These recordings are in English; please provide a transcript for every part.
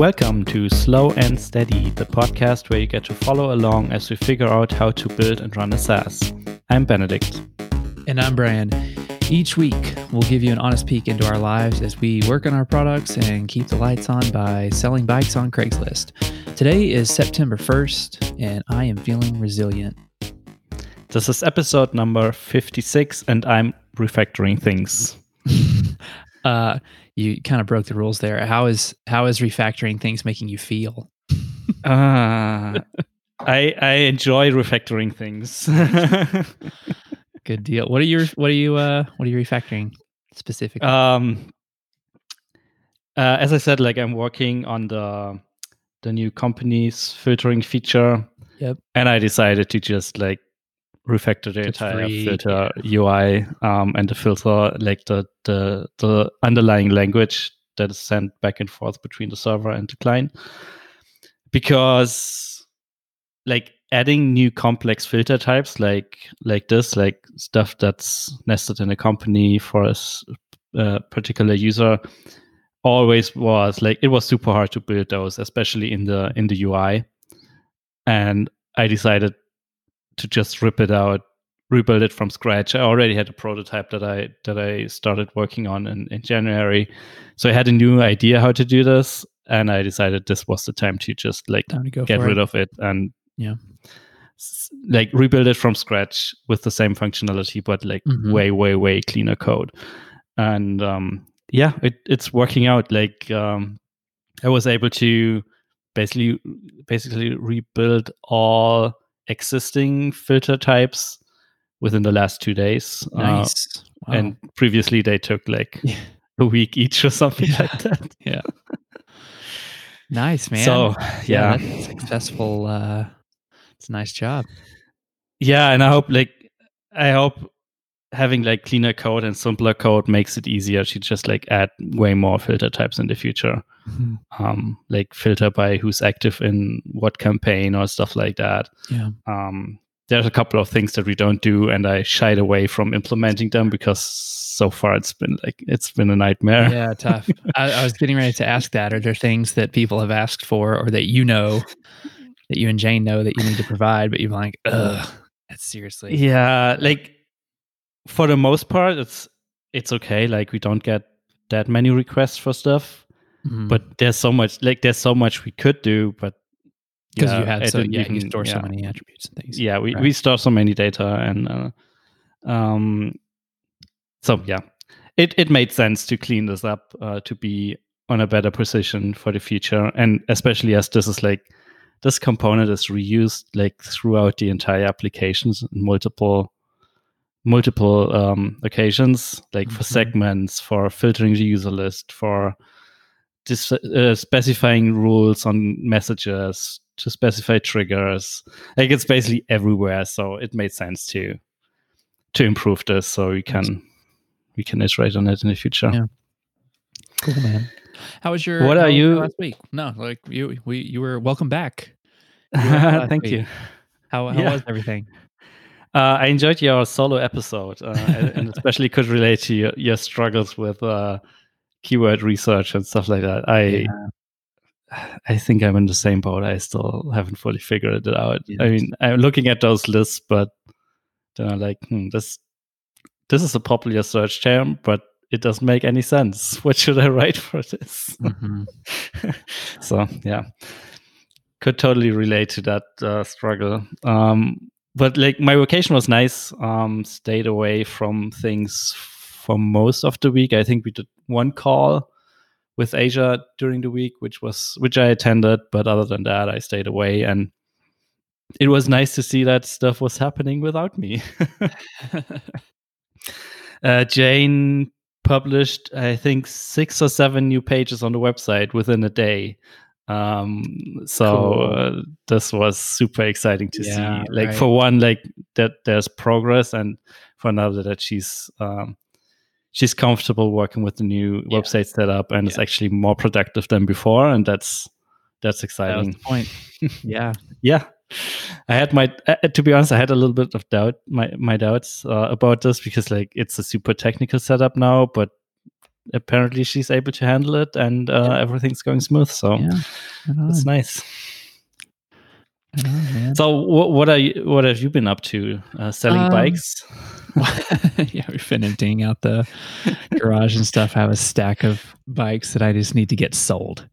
Welcome to Slow and Steady, the podcast where you get to follow along as we figure out how to build and run a SaaS. I'm Benedict. And I'm Brian. Each week, we'll give you an honest peek into our lives as we work on our products and keep the lights on by selling bikes on Craigslist. Today is September 1st, and I am feeling resilient. This is episode number 56, and I'm refactoring things. uh, you kind of broke the rules there. How is how is refactoring things making you feel? uh, I I enjoy refactoring things. Good deal. What are your what are you uh what are you refactoring specifically? Um uh, as I said, like I'm working on the the new companies filtering feature. Yep. And I decided to just like refactor entire free, filter yeah. UI um, and the filter, like the, the the underlying language that is sent back and forth between the server and the client. Because like adding new complex filter types like like this, like stuff that's nested in a company for a uh, particular user, always was like it was super hard to build those, especially in the in the UI. And I decided to just rip it out, rebuild it from scratch. I already had a prototype that I that I started working on in, in January. So I had a new idea how to do this. And I decided this was the time to just like to get rid it. of it and yeah like rebuild it from scratch with the same functionality but like mm-hmm. way way way cleaner code and um yeah it, it's working out like um i was able to basically basically rebuild all existing filter types within the last two days. Uh, nice. Uh, wow. And previously they took like yeah. a week each or something yeah. like that. Yeah. nice, man. So yeah, yeah successful. Uh, it's a nice job. Yeah, and I hope like I hope having like cleaner code and simpler code makes it easier to just like add way more filter types in the future. Mm-hmm. Um, like filter by who's active in what campaign or stuff like that. Yeah. Um, there's a couple of things that we don't do, and I shied away from implementing them because so far it's been like it's been a nightmare. Yeah, tough. I, I was getting ready to ask that. Are there things that people have asked for, or that you know, that you and Jane know that you need to provide, but you're like, ugh, that's seriously. Yeah, like for the most part, it's it's okay. Like we don't get that many requests for stuff, mm-hmm. but there's so much. Like there's so much we could do, but because yeah, you had so yeah, you, can, you store yeah. so many attributes and things. Yeah, we, right. we store so many data and uh, um, so yeah, it it made sense to clean this up uh, to be on a better position for the future, and especially as this is like this component is reused like throughout the entire applications in multiple multiple um, occasions, like mm-hmm. for segments, for filtering the user list, for dis- uh, specifying rules on messages, to specify triggers. Like it's basically everywhere. So it made sense to to improve this, so we can we can iterate on it in the future. Yeah. Cool, man. How was your What are you last week? No, like you we you were welcome back. You Thank week. you. How how yeah. was everything? Uh, I enjoyed your solo episode, uh, and especially could relate to your, your struggles with uh, keyword research and stuff like that. I yeah. I think I'm in the same boat. I still haven't fully figured it out. I mean, I'm looking at those lists, but then I'm like, hmm, this this is a popular search term, but it doesn't make any sense. What should I write for this? Mm-hmm. so yeah, could totally relate to that uh, struggle. Um, but like my vacation was nice. Um, stayed away from things for most of the week. I think we did one call with Asia during the week, which was which I attended, but other than that, I stayed away and it was nice to see that stuff was happening without me. uh, Jane published, I think, six or seven new pages on the website within a day. Um, so cool. uh, this was super exciting to yeah, see. Like right. for one, like that there's progress, and for another that she's um, she's comfortable working with the new yeah. website setup and yeah. it's actually more productive than before, and that's that's exciting. That point. yeah, yeah. I had my uh, to be honest, I had a little bit of doubt my my doubts uh, about this because like it's a super technical setup now, but apparently she's able to handle it, and uh, yeah. everything's going smooth. So yeah, that's nice. Know, so what what are you what have you been up to? Uh, selling um, bikes? yeah, we've been emptying out the garage and stuff. I have a stack of bikes that I just need to get sold.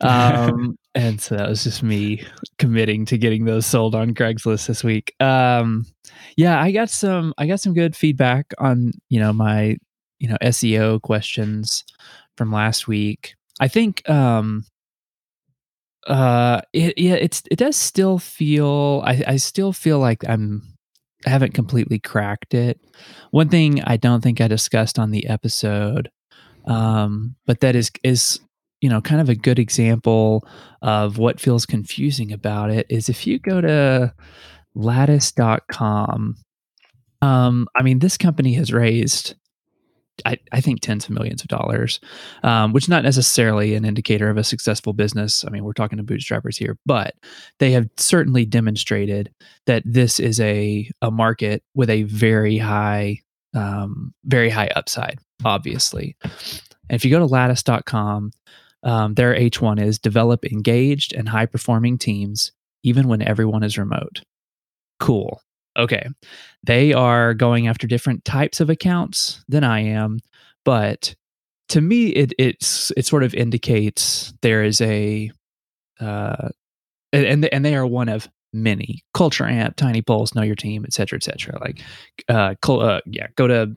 Um, and so that was just me committing to getting those sold on Craigslist this week. Um, yeah, I got some I got some good feedback on, you know, my, you know, SEO questions from last week. I think um uh it yeah it's it does still feel I, I still feel like i'm i haven't completely cracked it one thing i don't think i discussed on the episode um but that is is you know kind of a good example of what feels confusing about it is if you go to lattice.com um i mean this company has raised I, I think tens of millions of dollars, um, which is not necessarily an indicator of a successful business. I mean, we're talking to bootstrappers here, but they have certainly demonstrated that this is a a market with a very high, um, very high upside. Obviously, and if you go to Lattice.com, um, their H1 is develop engaged and high performing teams even when everyone is remote. Cool okay, they are going after different types of accounts than I am, but to me, it it's it sort of indicates there is a, uh, and and they are one of many culture amp, tiny pulse, know your team, et cetera, et cetera. Like, uh, uh yeah, go to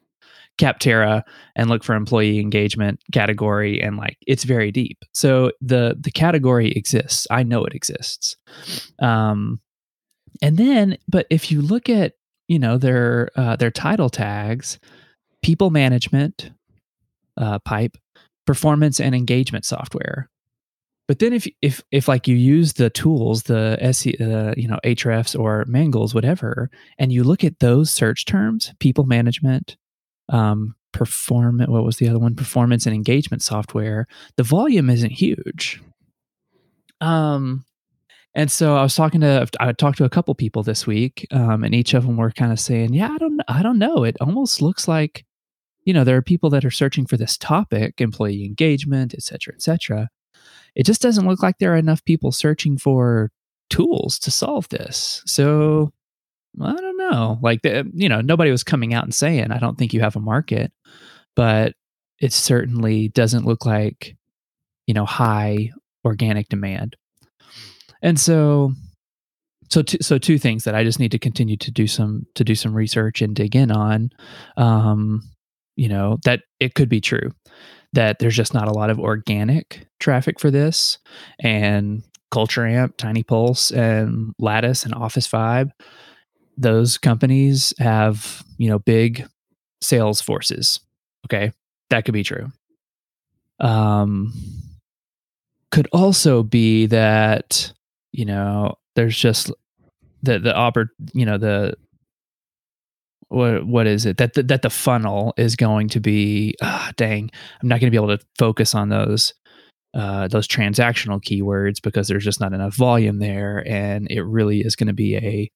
Capterra and look for employee engagement category and like it's very deep. So the the category exists. I know it exists. Um and then, but if you look at you know their uh, their title tags, people management, uh, pipe, performance and engagement software. But then if if if like you use the tools, the SE, uh, you know Ahrefs or Mangools, whatever, and you look at those search terms, people management, um, perform what was the other one? Performance and engagement software. The volume isn't huge. Um, and so I was talking to I talked to a couple people this week, um, and each of them were kind of saying, "Yeah, I don't I don't know. It almost looks like, you know, there are people that are searching for this topic, employee engagement, et cetera, et cetera. It just doesn't look like there are enough people searching for tools to solve this. So I don't know. Like, the, you know, nobody was coming out and saying, "I don't think you have a market," but it certainly doesn't look like, you know, high organic demand. And so so t- so two things that I just need to continue to do some to do some research and dig in on um you know that it could be true that there's just not a lot of organic traffic for this and culture amp tiny pulse and lattice and office vibe those companies have you know big sales forces okay? That could be true. Um could also be that you know there's just the the oppor- you know the what what is it? That the, that the funnel is going to be ah, dang i'm not going to be able to focus on those uh, those transactional keywords because there's just not enough volume there and it really is going to be a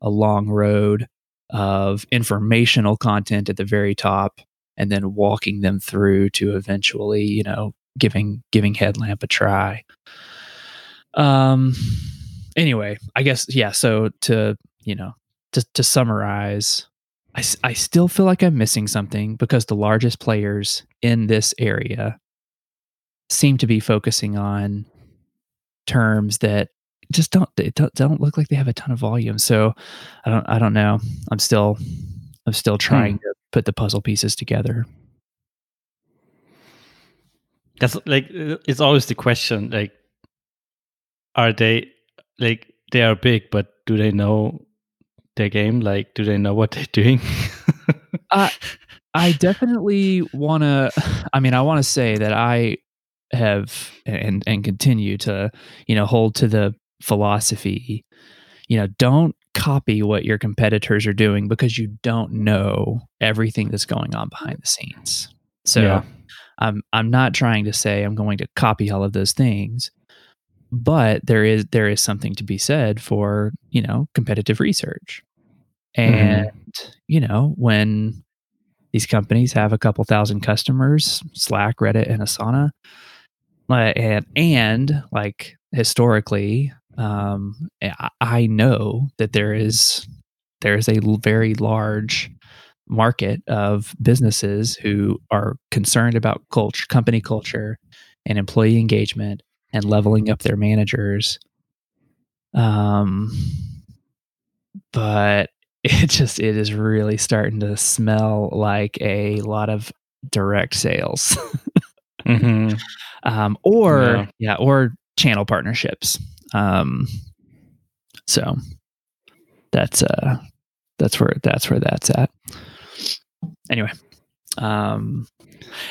a long road of informational content at the very top and then walking them through to eventually you know giving giving headlamp a try um. Anyway, I guess yeah. So to you know to to summarize, I I still feel like I'm missing something because the largest players in this area seem to be focusing on terms that just don't they don't, don't look like they have a ton of volume. So I don't I don't know. I'm still I'm still trying hmm. to put the puzzle pieces together. That's like it's always the question like are they like they are big, but do they know their game? Like, do they know what they're doing? uh, I definitely want to. I mean, I want to say that I have and and continue to you know hold to the philosophy. You know, don't copy what your competitors are doing because you don't know everything that's going on behind the scenes. So. Yeah. I'm I'm not trying to say I'm going to copy all of those things, but there is there is something to be said for you know competitive research mm-hmm. and mm. you know when these companies have a couple thousand customers, Slack, Reddit, and Asana. And and like historically, um, I know that there is there is a very large market of businesses who are concerned about culture, company culture, and employee engagement, and leveling up their managers. Um, but it just it is really starting to smell like a lot of direct sales mm-hmm. um, or yeah. yeah. or channel partnerships um, so that's uh that's where that's where that's at anyway um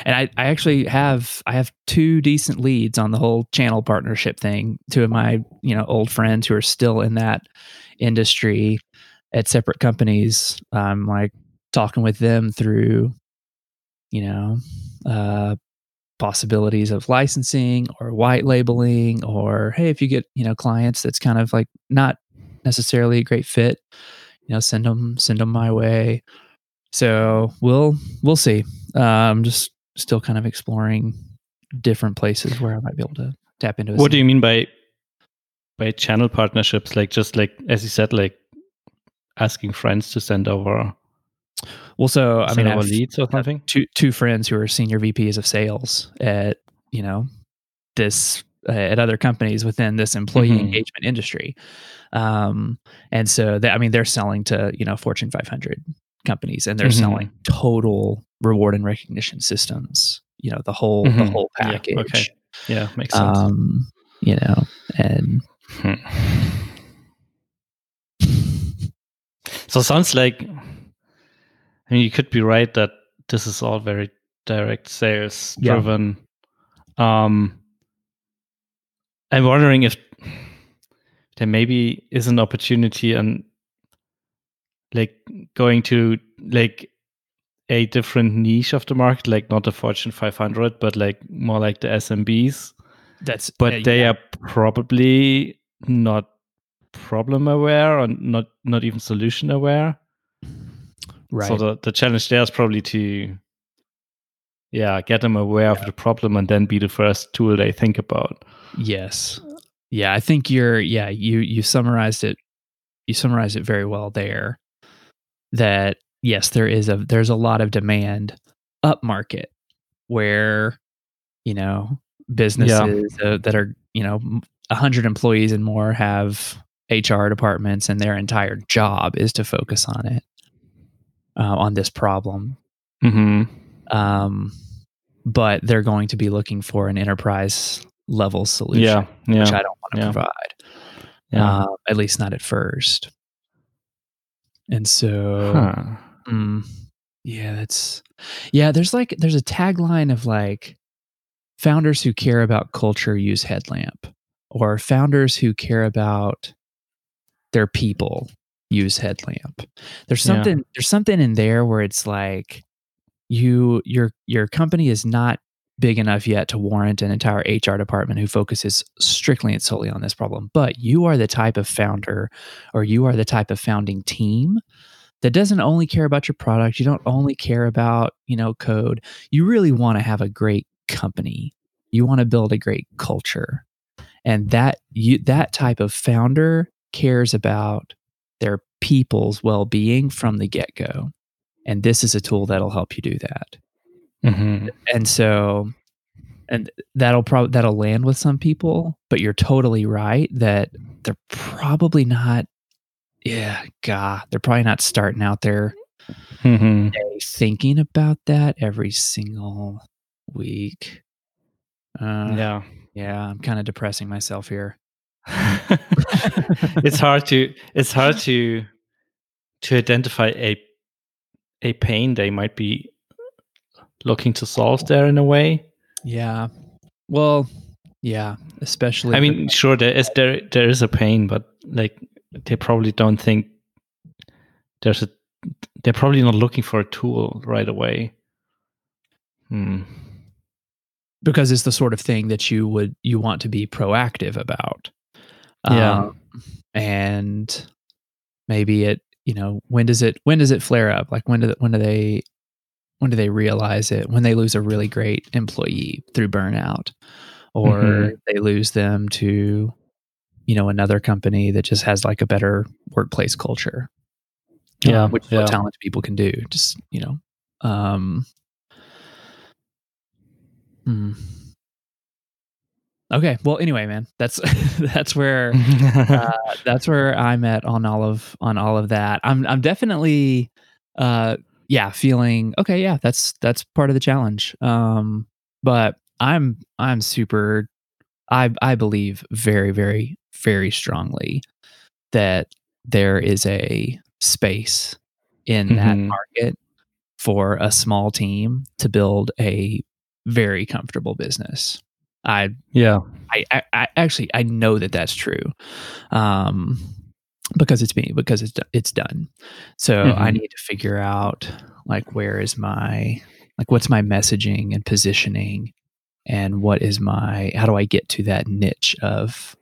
and I, I actually have I have two decent leads on the whole channel partnership thing. Two of my you know old friends who are still in that industry at separate companies. I'm like talking with them through, you know, uh, possibilities of licensing or white labeling, or hey, if you get you know clients that's kind of like not necessarily a great fit, you know, send them send them my way. So we'll we'll see. I'm just still kind of exploring different places where I might be able to tap into. What do you mean by by channel partnerships? Like just like as you said, like asking friends to send over well so i mean I leads or something two two friends who are senior vps of sales at you know this uh, at other companies within this employee mm-hmm. engagement industry um and so they, i mean they're selling to you know fortune 500 companies and they're mm-hmm. selling total reward and recognition systems you know the whole mm-hmm. the whole package yeah, okay yeah makes sense um you know and hmm. So sounds like I mean you could be right that this is all very direct sales driven. Yeah. Um I'm wondering if there maybe is an opportunity and like going to like a different niche of the market, like not the Fortune 500, but like more like the SMBs. That's but uh, they yeah. are probably not problem aware or not not even solution aware. Right. So the, the challenge there is probably to yeah, get them aware yeah. of the problem and then be the first tool they think about. Yes. Yeah, I think you're yeah, you you summarized it you summarized it very well there. That yes, there is a there's a lot of demand up market where you know businesses yeah. uh, that are you know 100 employees and more have HR departments and their entire job is to focus on it, uh, on this problem. Mm-hmm. Um, but they're going to be looking for an enterprise level solution, yeah, yeah, which I don't want to yeah. provide, uh, at least not at first. And so, huh. mm, yeah, that's yeah. There's like there's a tagline of like founders who care about culture use headlamp, or founders who care about their people use headlamp. There's something yeah. there's something in there where it's like you your your company is not big enough yet to warrant an entire HR department who focuses strictly and solely on this problem. But you are the type of founder or you are the type of founding team that doesn't only care about your product, you don't only care about, you know, code. You really want to have a great company. You want to build a great culture. And that you that type of founder cares about their people's well being from the get go. And this is a tool that'll help you do that. Mm-hmm. And so, and that'll probably that'll land with some people, but you're totally right that they're probably not. Yeah, God, they're probably not starting out there mm-hmm. thinking about that every single week. Uh, yeah, yeah, I'm kind of depressing myself here. it's hard to it's hard to to identify a a pain they might be looking to solve there in a way. Yeah. Well, yeah, especially I mean, sure there is there there is a pain, but like they probably don't think there's a they're probably not looking for a tool right away. Hmm. Because it's the sort of thing that you would you want to be proactive about. Yeah. Um, and maybe it, you know, when does it when does it flare up? Like when do when do they when do they realize it? When they lose a really great employee through burnout, or Mhm. they lose them to, you know, another company that just has like a better workplace culture. uh, Yeah, which is yeah. what talented people can do. Just you know, um, hmm. Okay. Well, anyway, man, that's that's where uh, that's where I'm at on all of on all of that. I'm I'm definitely uh yeah, feeling okay, yeah, that's that's part of the challenge. Um but I'm I'm super I I believe very very very strongly that there is a space in that Mhm. market for a small team to build a very comfortable business. I yeah. I, I, I actually I know that that's true, um, because it's me because it's it's done. So I Mhm. need to figure out like where is my like what's my messaging and positioning, and what is my how do I get to that niche of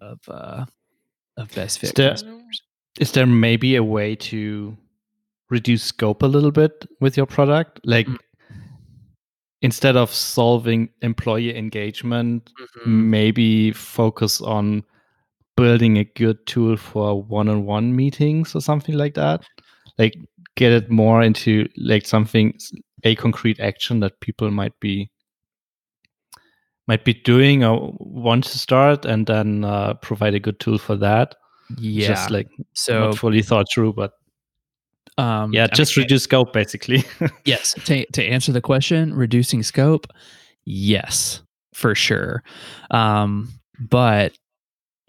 of uh, of best fit Is there, customers? is there maybe a way to reduce scope a little bit with your product? Like Mm. instead of solving employee engagement, Mhm. maybe focus on building a good tool for one-on-one meetings or something like that. Like get it more into like something a concrete action that people might be might be doing or want to start and then uh, provide a good tool for that. Yeah. Just like so not fully thought through, but um, yeah, I mean, just reduce scope basically. Yes. To, to answer the question, reducing scope, yes, for sure. Um, but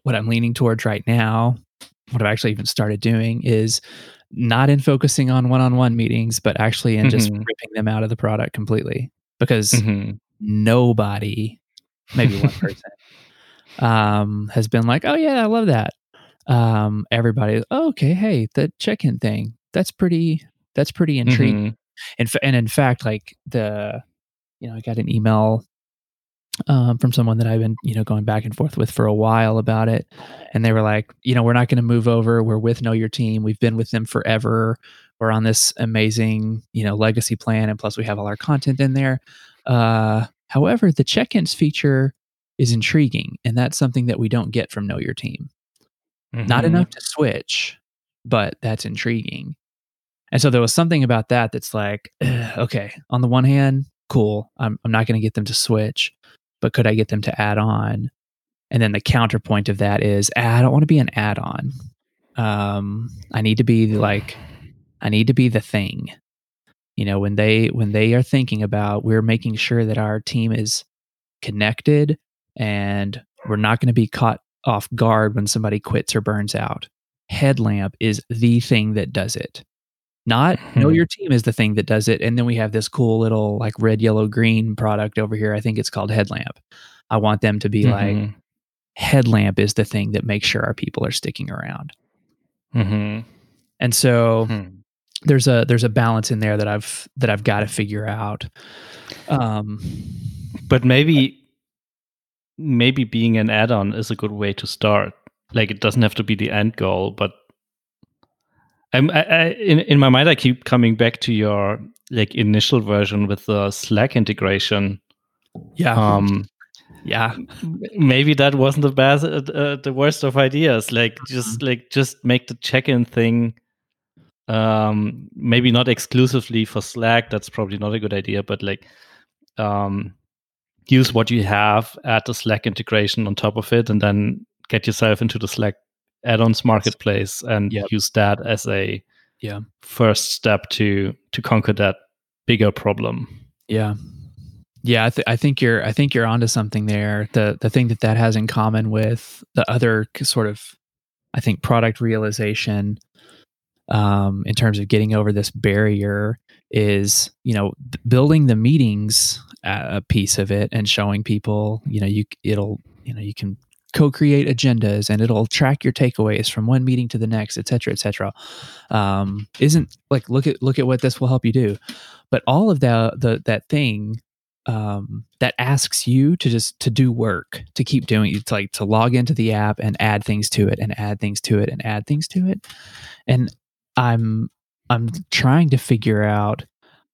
what I'm leaning towards right now, what I've actually even started doing is not in focusing on one on one meetings, but actually in just Mhm. ripping them out of the product completely because Mhm. nobody, maybe one person, um, has been like, oh, yeah, I love that. Um, everybody, oh, okay, hey, the check in thing, that's pretty, that's pretty intriguing Mhm. in fa- and in fact like the you know i got an email um, from someone that i've been you know going back and forth with for a while about it. And they were like you know we're not going to move over. We're with know your team. We've been with them forever. We're on this amazing you know legacy plan and plus we have all our content in there. Uh, however the check-ins feature is intriguing and that's something that we don't get from know your team. Not Mhm. enough to switch, but that's intriguing. And so there was something about that that's like, okay, on the one hand, cool. I'm, I'm not going to get them to switch, but could I get them to add on? And then the counterpoint of that is, ah, I don't want to be an add on. Um, I need to be like, I need to be the thing. You know, when they when they are thinking about, we're making sure that our team is connected and we're not going to be caught off guard when somebody quits or burns out. Headlamp is the thing that does it. Not know Mhm. your team is the thing that does it. And then we have this cool little like red, yellow, green product over here. I think it's called Headlamp. I want them to be like, Mhm. Headlamp is the thing that makes sure our people are sticking around. Mhm. And so Mhm. there's a there's a balance in there that I've that I've got to figure out. Um But maybe maybe being an add-on is a good way to start. Like it doesn't have to be the end goal, but I'm, I, I, in in my mind, I keep coming back to your like initial version with the Slack integration. yeah. Um, yeah. maybe that wasn't the best, uh, uh, the worst of ideas. Like just like just make the check-in thing. Um, maybe not exclusively for Slack. That's probably not a good idea. But like, um, use what you have, add the Slack integration on top of it, and then get yourself into the Slack add-ons marketplace and Yep. use that as a Yeah. first step to to conquer that bigger problem. Yeah. Yeah, I, th- I think you're. I think you're onto something there. The the thing that that has in common with the other sort of, I think, product realization, um, in terms of getting over this barrier, is you know b- building the meetings uh, piece of it and showing people. You know, you it'll you know you can co-create agendas and it'll track your takeaways from one meeting to the next, et cetera, et cetera. Um, isn't like look at look at what this will help you do, but all of that the that thing um, that asks you to just to do work to keep doing it's like to log into the app and add things to it and add things to it and add things to it and i'm i'm trying to figure out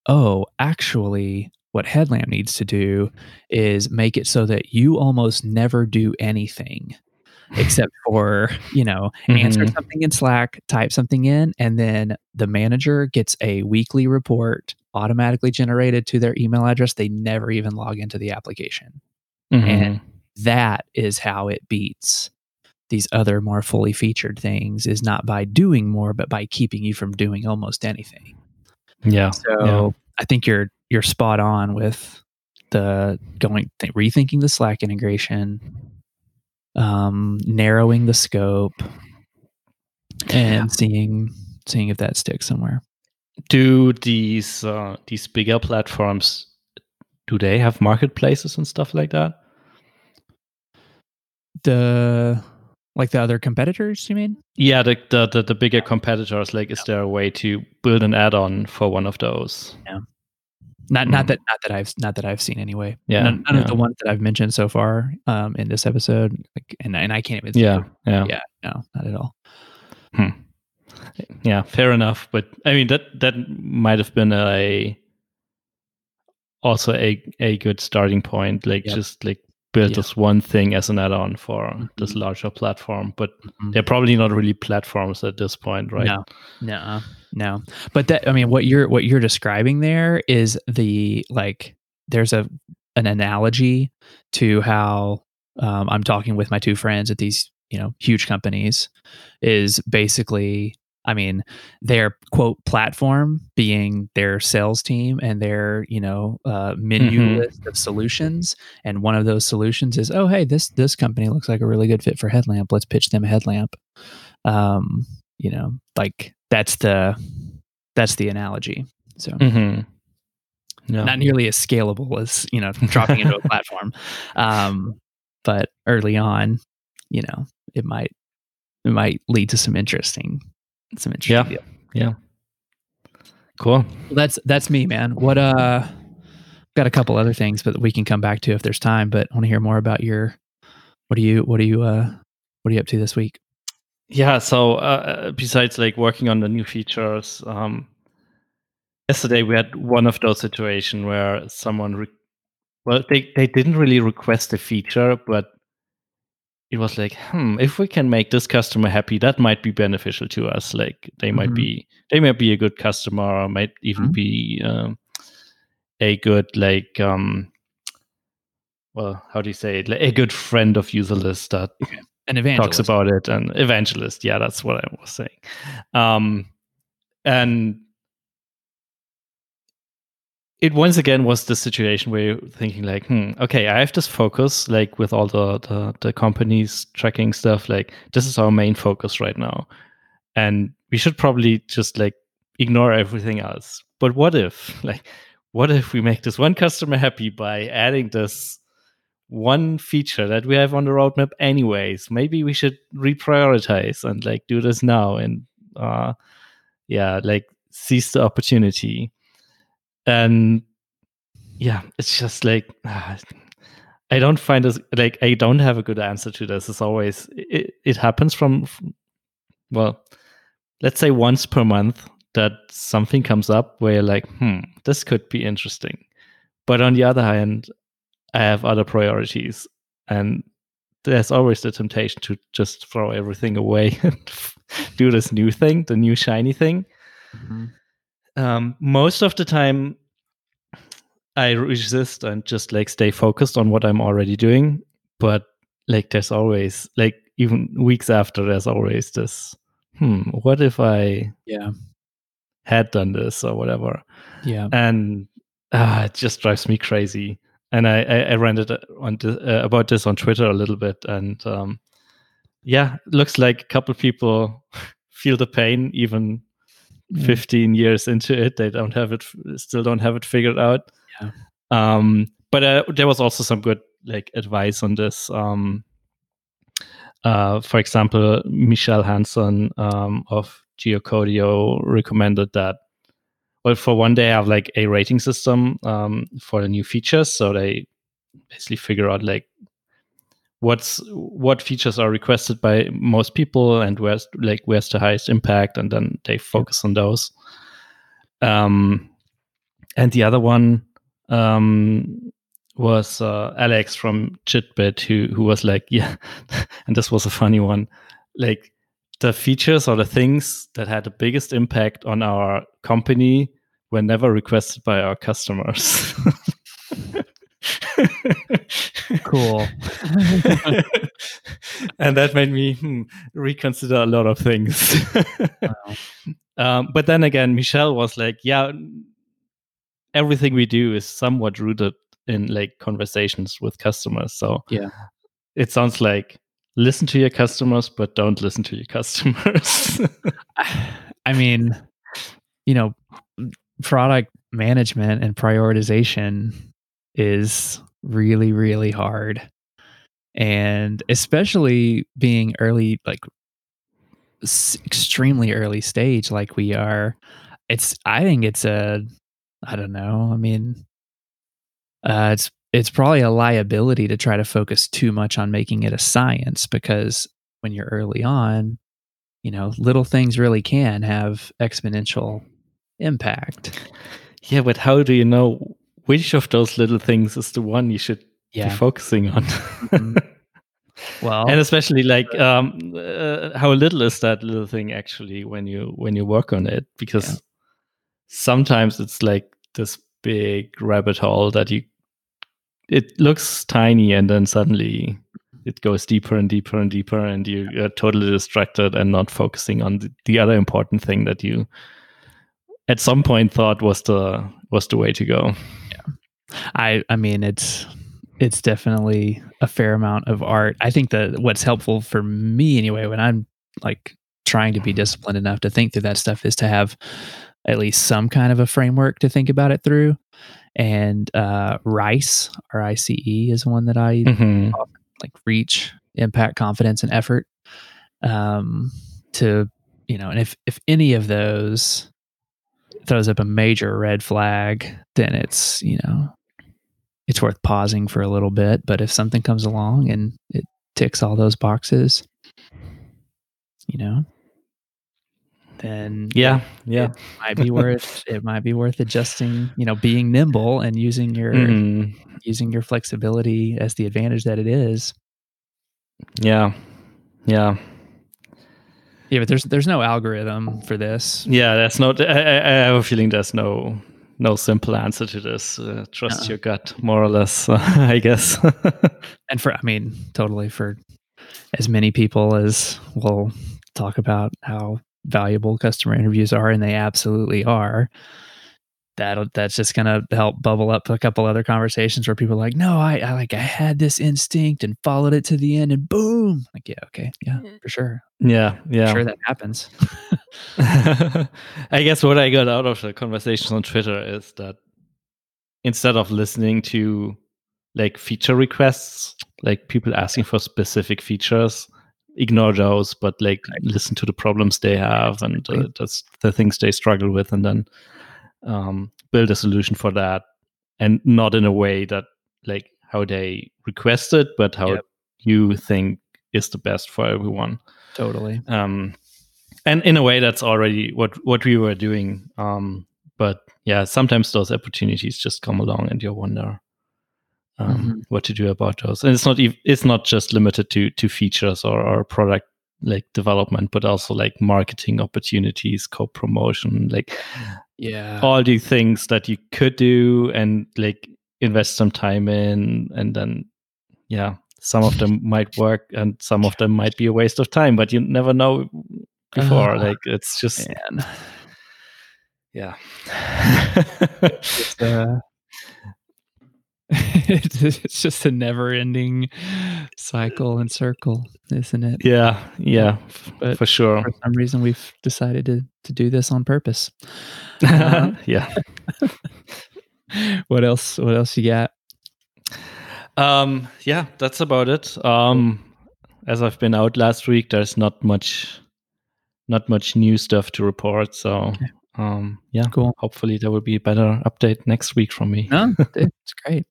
oh, actually, what Headlamp needs to do is make it so that you almost never do anything except for, you know, answer Mhm. something in Slack, type something in, and then the manager gets a weekly report automatically generated to their email address. They never even log into the application. Mhm. That is how it beats these other more fully featured things is not by doing more, but by keeping you from doing almost anything. yeah. So yeah. I think you're you're spot on with the going th- rethinking the Slack integration, um, narrowing the scope, and seeing seeing if that sticks somewhere. do these uh, these bigger platforms do they have marketplaces and stuff like that? The like the other competitors, you mean? Yeah, the the the, the bigger competitors. Like, is there a way to build an add-on for one of those? Not not Mm. that not that I've not that I've seen anyway. Yeah, none, none of the ones that I've mentioned so far um, in this episode, like, and and I can't even. Yeah, yeah, yeah, no, not at all. Hmm. yeah. Fair enough, but I mean that that might have been a also a a good starting point. Like, Yep. just like build Yeah. this one thing as an add-on for this Mhm. larger platform, but Mhm. they're probably not really platforms at this point, right? No, no, no. But that I mean, what you're what you're describing there is the like. There's a an analogy to how um, I'm talking with my two friends at these you know huge companies. Is basically, I mean, their quote platform being their sales team and their you know uh, menu Mhm. list of solutions, and one of those solutions is, oh hey, this this company looks like a really good fit for Headlamp. Let's pitch them a Headlamp. Um, you know, like that's the that's the analogy. So Mm-hmm. Yeah. not nearly as scalable as you know dropping into a platform, um, but early on, you know, it might it might lead to some interesting some interesting. Yeah. deal. yeah. Cool. Well, that's that's me, man. What uh, got a couple other things, but we can come back to if there's time. But I want to hear more about your what do you what do you uh what are you up to this week? Yeah. So uh, besides like working on the new features, um, yesterday we had one of those situations where someone, re- well, they they didn't really request a feature, but it was like, hmm, if we can make this customer happy, that might be beneficial to us. Like they might Mhm. be they might be a good customer, or might even Mhm. be um, a good like um. Well, how do you say it? Like a good friend of Userlist that An evangelist. talks about it and evangelist yeah that's what i was saying um and it once again was the situation where you're thinking like hmm okay i have this focus like with all the, the the companies tracking stuff like this is our main focus right now. And we should probably just like ignore everything else. But what if like what if we make this one customer happy by adding this one feature that we have on the roadmap anyways? Maybe we should reprioritize and like do this now and uh yeah like seize the opportunity and yeah it's just like i don't find this like i don't have a good answer to this it's always it, it happens from well let's say once per month that something comes up where you're like hmm this could be interesting but on the other hand I have other priorities, and there's always the temptation to just throw everything away and do this new thing, the new shiny thing. Mhm. Um, most of the time, I resist and just like stay focused on what I'm already doing. But like, there's always like even weeks after, there's always this. Hmm, what if I Yeah. had done this or whatever? Yeah. and uh, it just drives me crazy. And I, I, I ranted on th- uh, about this on Twitter a little bit, and um, yeah, looks like a couple people feel the pain even 15 years into it. They don't have it, still don't have it figured out. Um, but uh, there was also some good like advice on this. Um, uh, for example, Michele Hansen um, of Geocodio recommended that well, for one, they have like a rating system um, for the new features. So they basically figure out like what's what features are requested by most people and where's like where's the highest impact, and then they focus on those. Um, and the other one um, was uh, Alex from Jitbit who who was like, yeah, and this was a funny one, like the features or the things that had the biggest impact on our company were never requested by our customers. cool. and that made me hmm, reconsider a lot of things. wow. um, but then again, Michele was like, yeah, everything we do is somewhat rooted in like conversations with customers. So yeah, it sounds like listen to your customers, but don't listen to your customers. I mean, you know, product management and prioritization is really, really hard. And especially being early, like extremely early stage, like we are, it's, I think it's a, I don't know. I mean, uh, it's it's probably a liability to try to focus too much on making it a science because when you're early on, you know, little things really can have exponential impact. Yeah, but how do you know which of those little things is the one you should yeah. be focusing on? mm-hmm. Well, and especially like um, uh, how little is that little thing actually when you when you work on it? Because. Sometimes it's like this big rabbit hole that you it looks tiny and then suddenly it goes deeper and deeper and deeper and you are totally distracted and not focusing on the, the other important thing that you at some point thought was the was the way to go. Yeah. I i mean it's it's definitely a fair amount of art. I think that what's helpful for me anyway when i'm like trying to be disciplined enough to think through that stuff is to have at least some kind of a framework to think about it through and uh, Rice, R I C E, is one that I mm-hmm. like reach, impact, confidence, and effort. Um, to you know, and if if any of those throws up a major red flag, then it's you know it's worth pausing for a little bit. But if something comes along and it ticks all those boxes, you know, then yeah, yeah, it might be worth it might be worth adjusting. You know, being nimble and using your mm. using your flexibility as the advantage that it is. Yeah, yeah. Yeah, but there's there's no algorithm for this. Yeah, that's not. I, I have a feeling there's no no simple answer to this. Uh, trust uh your gut, more or less. Uh, I guess. and for, I mean, totally for as many people as will talk about how valuable customer interviews are, and they absolutely are. That that's just gonna help bubble up a couple other conversations where people are like, no, I, I like I had this instinct and followed it to the end, and boom, like yeah, okay, yeah, for sure, yeah, yeah, for sure that happens. I guess what I got out of the conversations on Twitter is that instead of listening to like feature requests, like people asking for specific features, ignore those, but like listen to the problems they have and uh, that's the things they struggle with, and then um, build a solution for that, and not in a way that like how they request it, but how yep. you think is the best for everyone. Totally. Um, and in a way, that's already what what we were doing. Um, but yeah, sometimes those opportunities just come along, and you wonder um, mm-hmm. what to do about those. And it's not ev- it's not just limited to to features or, or product like development, but also like marketing opportunities, co-promotion, like yeah, all the things that you could do and like invest some time in, and then yeah, some of them might work and some of them might be a waste of time, but you never know before. Uh, like it's just man. yeah. it's, uh, it's just a never-ending cycle and circle, isn't it? Yeah, yeah, but for sure. For some reason, we've decided to to do this on purpose. Uh, yeah. what else? What else you got? Um, yeah, that's about it. Um, as I've been out last week, there's not much, not much new stuff to report. So okay um, yeah, cool. Hopefully, there will be a better update next week from me. no, it's great.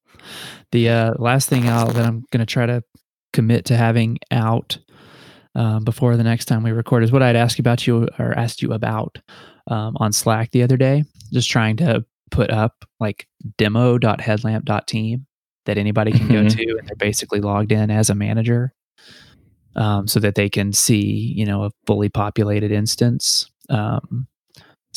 The uh, last thing I'll, that I'm going to try to commit to having out um, before the next time we record is what I'd ask about you or asked you about um, on Slack the other day. Just trying to put up like demo.headlamp.team that anybody can go Mhm. to, and they're basically logged in as a manager, um, so that they can see, you know, a fully populated instance. Um,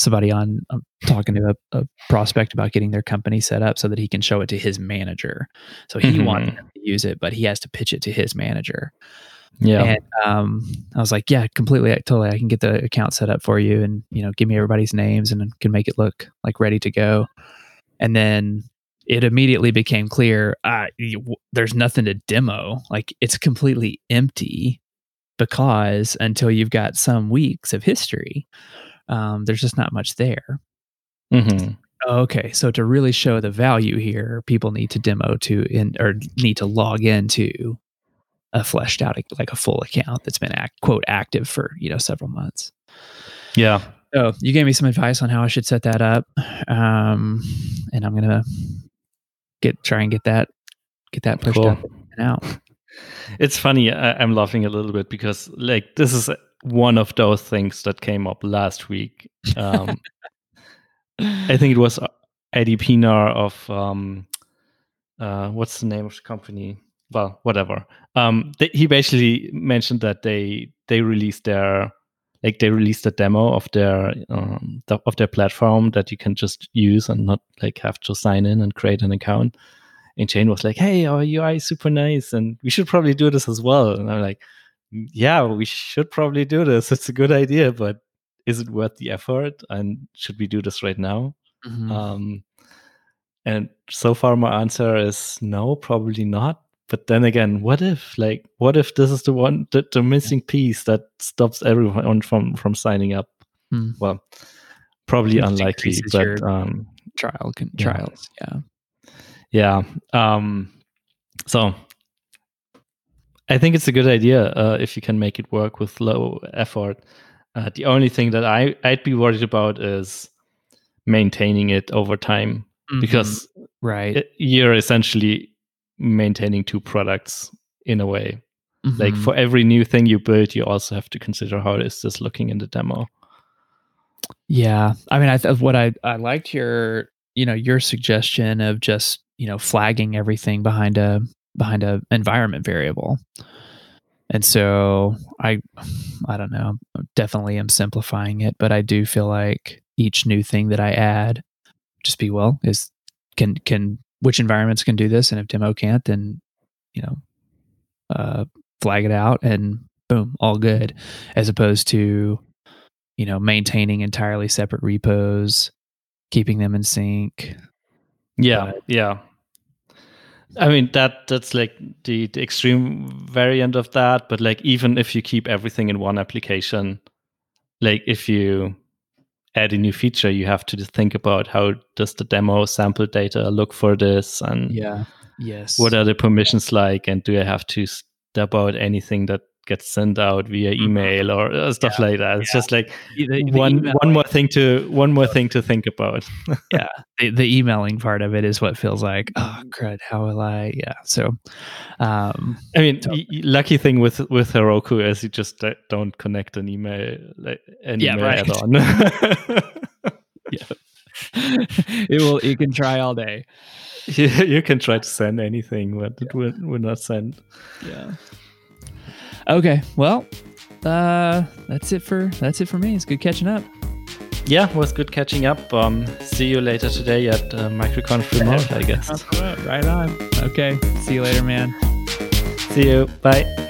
somebody on I'm talking to a, a prospect about getting their company set up so that he can show it to his manager. So he wants Mhm. them to use it, but he has to pitch it to his manager. Yeah. And um, I was like, yeah, completely, totally. I can get the account set up for you, and you know, give me everybody's names, and can make it look like ready to go. And then it immediately became clear uh, there's nothing to demo. Like it's completely empty because until you've got some weeks of history, um, there's just not much there. Mhm. Okay, so to really show the value here, people need to demo to in or need to log into a fleshed out like a full account that's been act, quote active for you know several months. Yeah. So you gave me some advice on how I should set that up, um, and I'm gonna get try and get that get that pushed Cool. up and out. It's funny. I, I'm laughing a little bit because, like, this is one of those things that came up last week. Um, I think it was Eddie Pinar of um, uh, what's the name of the company? Well, whatever. Um, he basically mentioned that they they released their like they released a demo of their um, of their platform that you can just use and not like have to sign in and create an account. And Jane was like, "Hey, our UI is super nice, and we should probably do this as well." And I'm like, "Yeah, we should probably do this. It's a good idea, but is it worth the effort? And should we do this right now?" Mhm. Um, and so far, my answer is no, probably not. But then again, what if, like, what if this is the one, the, the missing piece that stops everyone from from signing up? Hmm. Well, probably Which unlikely, but um, Trial con- Yeah. trials, yeah. yeah. Um, so I think it's a good idea uh, if you can make it work with low effort. Uh, the only thing that I I'd be worried about is maintaining it over time Mhm. because right, it- you're essentially maintaining two products in a way. Like Mhm. for every new thing you build, you also have to consider how is this looking in the demo. Yeah, I mean, I th- what I I liked your you know your suggestion of just you know flagging everything behind a behind a environment variable, and so I I don't know, definitely am simplifying it, but I do feel like each new thing that I add, just be well is can can which environments can do this, and if demo can't, then you know, uh, flag it out and boom, all good, as opposed to you know, maintaining entirely separate repos, keeping them in sync. Yeah, But- yeah. I mean that that's like the, the extreme variant of that, but like even if you keep everything in one application, like if you add a new feature, you have to think about how does the demo sample data look for this and Yeah. Yes. what are the permissions like and do I have to step out anything that gets sent out via email or uh, stuff like that. It's Yeah. just like the, the one email- one more thing to one more thing to think about. yeah, the, the emailing part of it is what feels like, oh crud, how will I? Yeah. So, um, I mean, y- y- lucky thing with with Heroku is you just d- don't connect an email like an Yeah, email right. add-on. it will. It can try all day. you, you can try to send anything, but it will, will not send. Yeah. Okay. Well, uh, that's it for that's it for me. It's good catching up. Yeah, it was good catching up. Um, see you later today at uh, MicroConf Remote, I guess. Right on. Okay. See you later, man. See you. Bye.